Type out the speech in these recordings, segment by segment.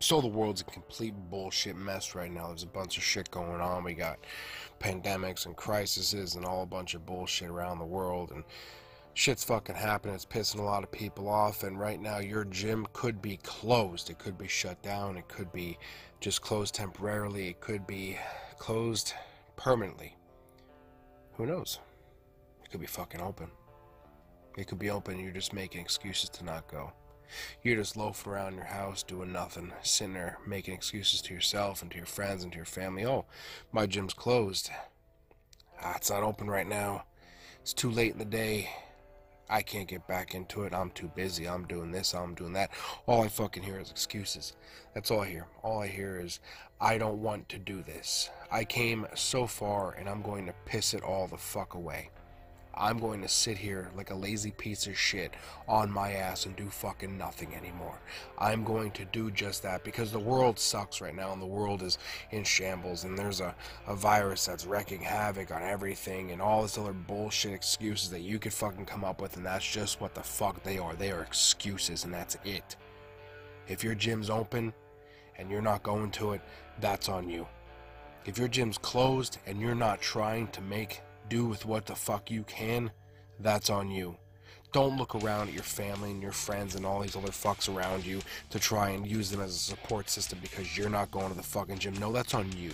So the world's a complete bullshit mess right now. There's a bunch of shit going on. We got pandemics and crises and all a bunch of bullshit around the world and shit's fucking happening. It's pissing a lot of people off and right now your gym could be closed. It could be shut down. It could be just closed temporarily. It could be closed permanently. Who knows? It could be fucking open. It could be open you're just making excuses to not go. You're just loafing around your house doing nothing, sitting there making excuses to yourself and to your friends and to your family. Oh, my gym's closed. Ah, it's not open right now. It's too late in the day. I can't get back into it. I'm too busy. I'm doing this. I'm doing that. All I fucking hear is excuses. That's all I hear. All I hear is, I don't want to do this. I came so far and I'm going to piss it all the fuck away. I'm going to sit here like a lazy piece of shit on my ass and do fucking nothing anymore. I'm going to do just that because the world sucks right now and the world is in shambles and there's a, a virus that's wrecking havoc on everything and all this other bullshit excuses that you could fucking come up with and that's just what the fuck they are. They are excuses and that's it. If your gym's open and you're not going to it, that's on you. If your gym's closed and you're not trying to make do with what the fuck you can, that's on you. Don't look around at your family and your friends and all these other fucks around you to try and use them as a support system because you're not going to the fucking gym. No, that's on you.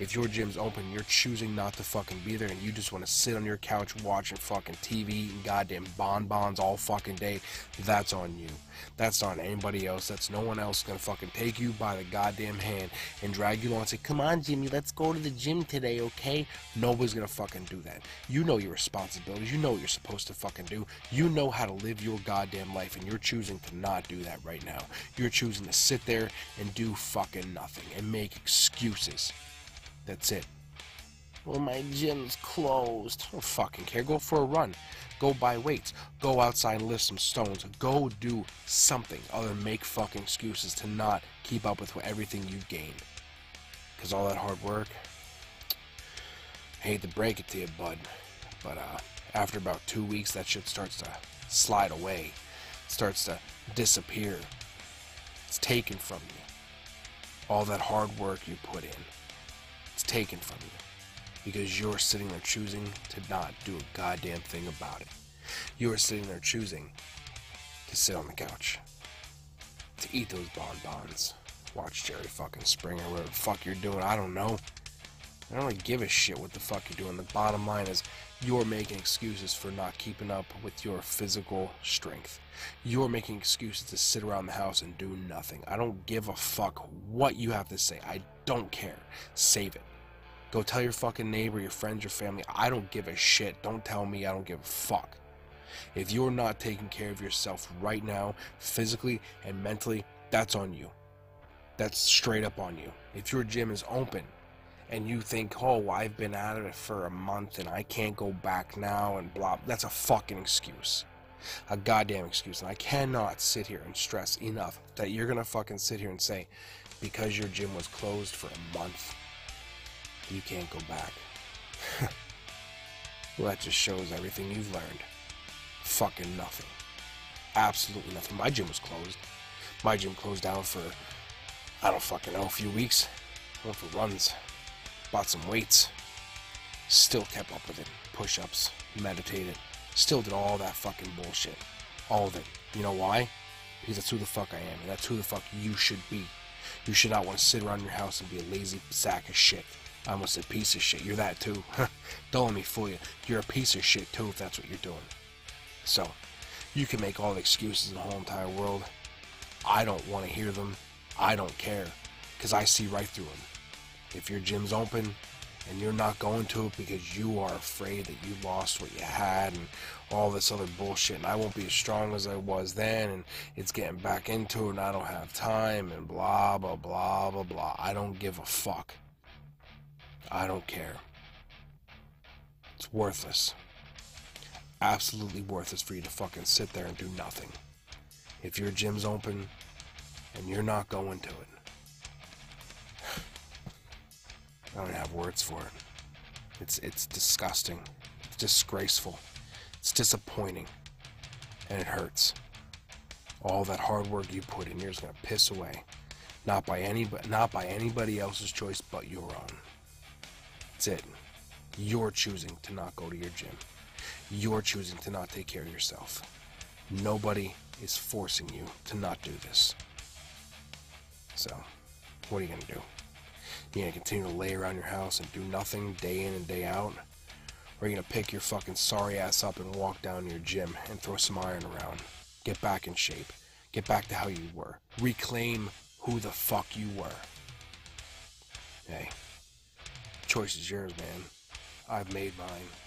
If your gym's open, you're choosing not to fucking be there and you just want to sit on your couch watching fucking TV, eating goddamn bonbons all fucking day, that's on you. That's not anybody else. That's no one else gonna fucking take you by the goddamn hand and drag you along and say, Come on, Jimmy, let's go to the gym today, okay? Nobody's gonna fucking do that. You know your responsibilities. You know what you're supposed to fucking do. You know how to live your goddamn life, and you're choosing to not do that right now. You're choosing to sit there and do fucking nothing and make excuses. That's it. Well, my gym's closed. I don't fucking care. Go for a run. Go buy weights. Go outside and lift some stones. Go do something other than make fucking excuses to not keep up with everything you've gained. Because all that hard work, I hate to break it to you, bud, but uh, after about two weeks, that shit starts to slide away. It starts to disappear. It's taken from you. All that hard work you put in, it's taken from you because you're sitting there choosing to not do a goddamn thing about it. You are sitting there choosing to sit on the couch, to eat those bonbons, watch Jerry fucking Springer, whatever the fuck you're doing. I don't know. I don't really give a shit what the fuck you're doing. The bottom line is you're making excuses for not keeping up with your physical strength. You're making excuses to sit around the house and do nothing. I don't give a fuck what you have to say. I don't care. Save it. Go tell your fucking neighbor, your friends, your family. I don't give a shit. Don't tell me I don't give a fuck. If you're not taking care of yourself right now, physically and mentally, that's on you. That's straight up on you. If your gym is open and you think, oh, I've been at it for a month and I can't go back now and blah, that's a fucking excuse. A goddamn excuse. And I cannot sit here and stress enough that you're gonna fucking sit here and say, because your gym was closed for a month, you can't go back. well, that just shows everything you've learned. Fucking nothing. Absolutely nothing. My gym was closed. My gym closed down for, I don't fucking know, a few weeks. Went for runs. Bought some weights. Still kept up with it. Push ups. Meditated. Still did all that fucking bullshit. All of it. You know why? Because that's who the fuck I am. And that's who the fuck you should be. You should not want to sit around your house and be a lazy sack of shit. I almost said piece of shit. You're that too. Don't let me fool you. You're a piece of shit too if that's what you're doing. So, you can make all the excuses in the whole entire world. I don't want to hear them. I don't care. Because I see right through them. If your gym's open and you're not going to it because you are afraid that you lost what you had and all this other bullshit and I won't be as strong as I was then and it's getting back into it and I don't have time and blah blah blah blah blah. I don't give a fuck. I don't care. It's worthless. Absolutely worthless for you to fucking sit there and do nothing. If your gym's open and you're not going to it, I don't have words for it. It's it's disgusting. It's disgraceful. It's disappointing. And it hurts. All that hard work you put in, you're just gonna piss away. Not by any not by anybody else's choice but your own. That's it. You're choosing to not go to your gym. You're choosing to not take care of yourself. Nobody is forcing you to not do this. So, what are you going to do? You going to continue to lay around your house and do nothing day in and day out? Or are you going to pick your fucking sorry ass up and walk down to your gym and throw some iron around? Get back in shape. Get back to how you were. Reclaim who the fuck you were. Hey, choice is yours, man. I've made mine.